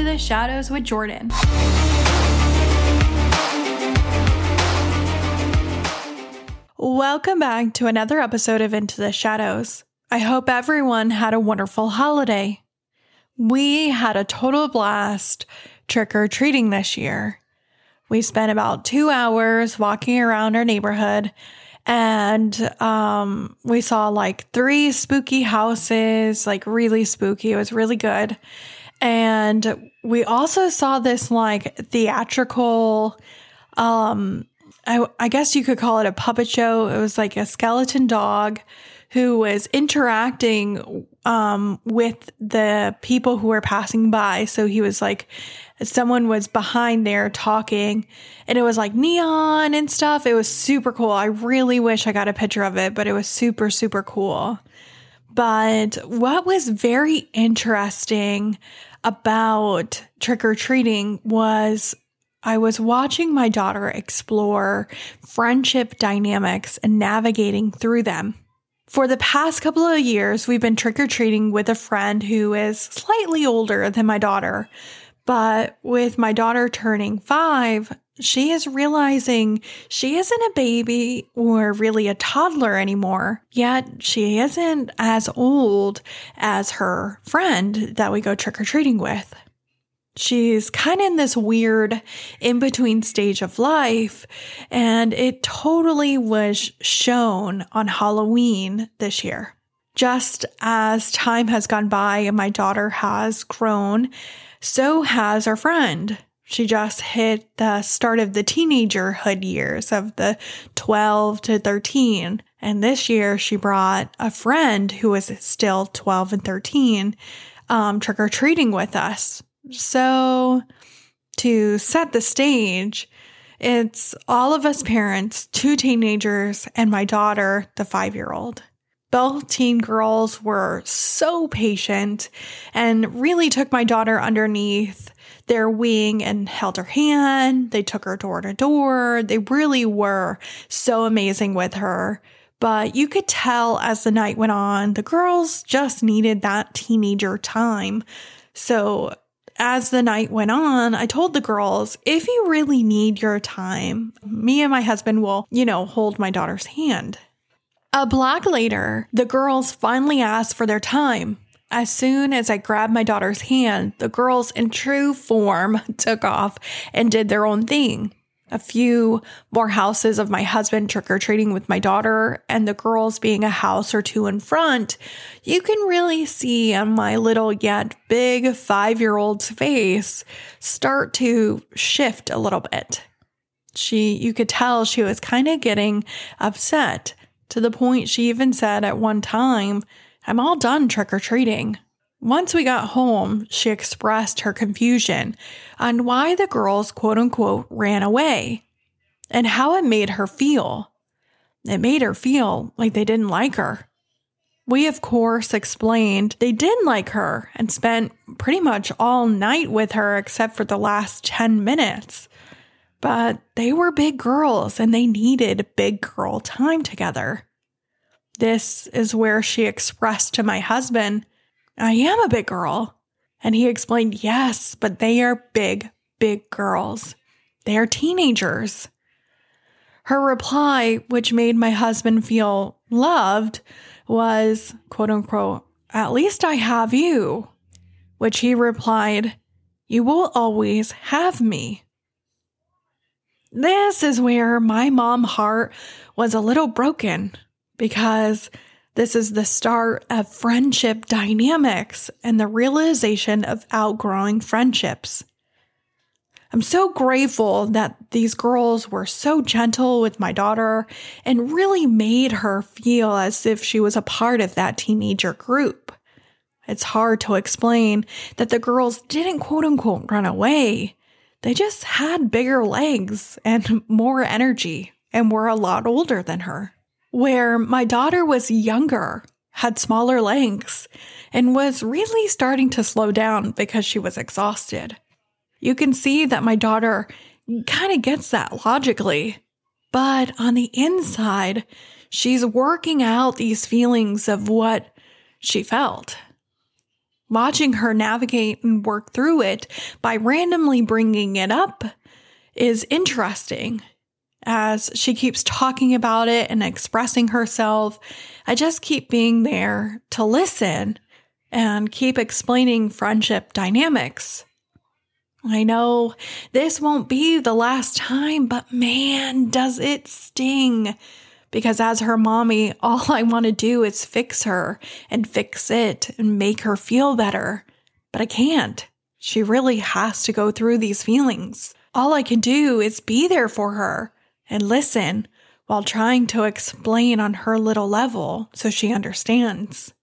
Into the Shadows with Jordan. Welcome back to another episode of Into the Shadows. I hope everyone had a wonderful holiday. We had a total blast trick or treating this year. We spent about two hours walking around our neighborhood and um, we saw like three spooky houses, like really spooky. It was really good. And we also saw this like theatrical um I, I guess you could call it a puppet show. It was like a skeleton dog who was interacting um, with the people who were passing by. So he was like, someone was behind there talking, and it was like neon and stuff. It was super cool. I really wish I got a picture of it, but it was super, super cool. But what was very interesting about trick or treating was I was watching my daughter explore friendship dynamics and navigating through them. For the past couple of years, we've been trick or treating with a friend who is slightly older than my daughter. But with my daughter turning five, she is realizing she isn't a baby or really a toddler anymore, yet she isn't as old as her friend that we go trick or treating with. She's kind of in this weird in between stage of life, and it totally was shown on Halloween this year. Just as time has gone by and my daughter has grown, so has our friend. She just hit the start of the teenagerhood years of the 12 to 13. And this year she brought a friend who was still 12 and 13 um, trick or treating with us. So, to set the stage, it's all of us parents, two teenagers, and my daughter, the five year old. Both teen girls were so patient and really took my daughter underneath their wing and held her hand. They took her door to door. They really were so amazing with her. But you could tell as the night went on, the girls just needed that teenager time. So as the night went on, I told the girls, if you really need your time, me and my husband will, you know, hold my daughter's hand. A block later, the girls finally asked for their time. As soon as I grabbed my daughter's hand, the girls in true form took off and did their own thing a few more houses of my husband trick or treating with my daughter and the girls being a house or two in front, you can really see on my little yet big five year old's face start to shift a little bit. She, you could tell she was kind of getting upset to the point she even said at one time, I'm all done trick or treating. Once we got home, she expressed her confusion on why the girls, quote unquote, ran away and how it made her feel. It made her feel like they didn't like her. We, of course, explained they did like her and spent pretty much all night with her except for the last 10 minutes. But they were big girls and they needed big girl time together. This is where she expressed to my husband I am a big girl. And he explained, Yes, but they are big, big girls. They are teenagers. Her reply, which made my husband feel loved, was, quote unquote, At least I have you. Which he replied, You will always have me. This is where my mom heart was a little broken because this is the start of friendship dynamics and the realization of outgrowing friendships. I'm so grateful that these girls were so gentle with my daughter and really made her feel as if she was a part of that teenager group. It's hard to explain that the girls didn't quote unquote run away. They just had bigger legs and more energy and were a lot older than her where my daughter was younger, had smaller legs, and was really starting to slow down because she was exhausted. You can see that my daughter kind of gets that logically, but on the inside, she's working out these feelings of what she felt. Watching her navigate and work through it by randomly bringing it up is interesting. As she keeps talking about it and expressing herself, I just keep being there to listen and keep explaining friendship dynamics. I know this won't be the last time, but man, does it sting. Because as her mommy, all I want to do is fix her and fix it and make her feel better. But I can't. She really has to go through these feelings. All I can do is be there for her and listen while trying to explain on her little level so she understands.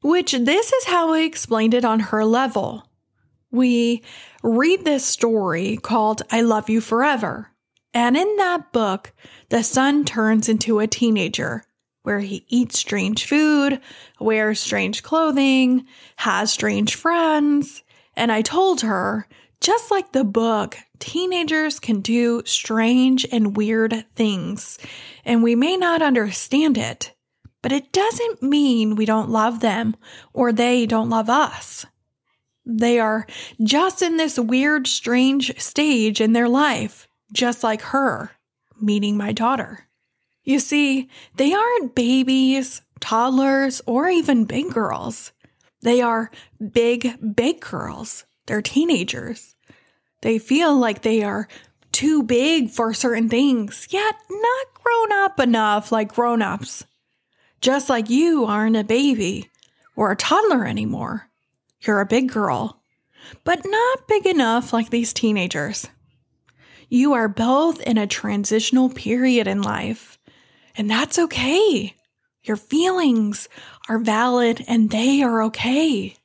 Which this is how I explained it on her level. We read this story called I Love You Forever. And in that book, the son turns into a teenager where he eats strange food, wears strange clothing, has strange friends. And I told her, just like the book, teenagers can do strange and weird things, and we may not understand it, but it doesn't mean we don't love them or they don't love us. They are just in this weird, strange stage in their life, just like her meeting my daughter. You see, they aren't babies, toddlers, or even big girls. They are big, big girls. They're teenagers. They feel like they are too big for certain things, yet not grown up enough like grown ups. Just like you aren't a baby or a toddler anymore. You're a big girl, but not big enough like these teenagers. You are both in a transitional period in life, and that's okay. Your feelings are valid and they are okay.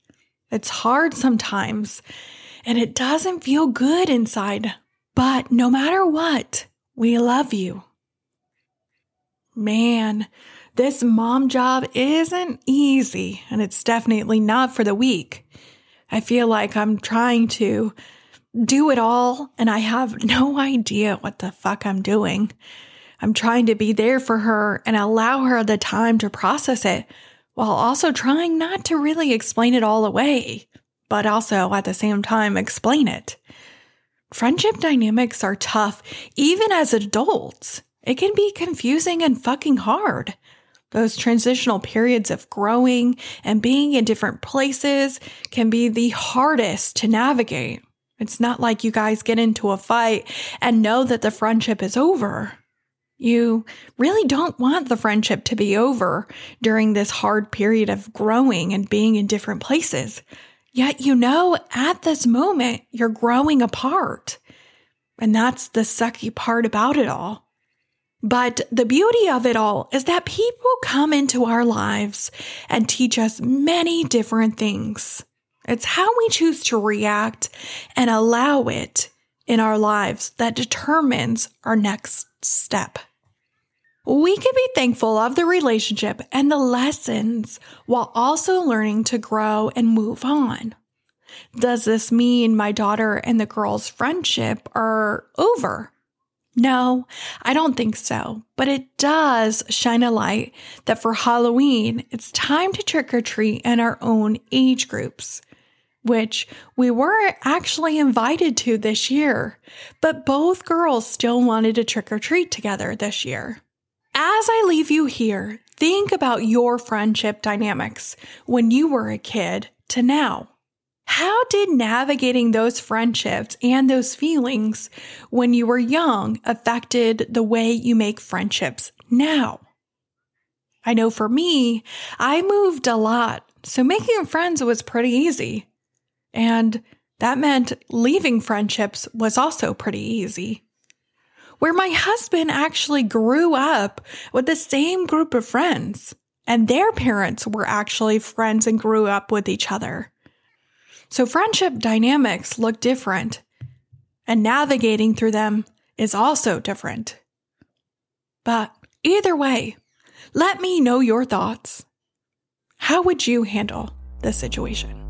It's hard sometimes, and it doesn't feel good inside, but no matter what, we love you. Man, this mom job isn't easy, and it's definitely not for the weak. I feel like I'm trying to do it all, and I have no idea what the fuck I'm doing. I'm trying to be there for her and allow her the time to process it while also trying not to really explain it all away, but also at the same time explain it. Friendship dynamics are tough, even as adults. It can be confusing and fucking hard. Those transitional periods of growing and being in different places can be the hardest to navigate. It's not like you guys get into a fight and know that the friendship is over. You really don't want the friendship to be over during this hard period of growing and being in different places. Yet you know at this moment you're growing apart. And that's the sucky part about it all. But the beauty of it all is that people come into our lives and teach us many different things. It's how we choose to react and allow it in our lives that determines our next step. We can be thankful of the relationship and the lessons while also learning to grow and move on. Does this mean my daughter and the girl's friendship are over? No, I don't think so. But it does shine a light that for Halloween, it's time to trick or treat in our own age groups, which we were actually invited to this year. But both girls still wanted to trick or treat together this year. As I leave you here, think about your friendship dynamics when you were a kid to now. How did navigating those friendships and those feelings when you were young affected the way you make friendships now? I know for me, I moved a lot, so making friends was pretty easy. And that meant leaving friendships was also pretty easy. Where my husband actually grew up with the same group of friends, and their parents were actually friends and grew up with each other. So friendship dynamics look different, and navigating through them is also different. But either way, let me know your thoughts. How would you handle this situation?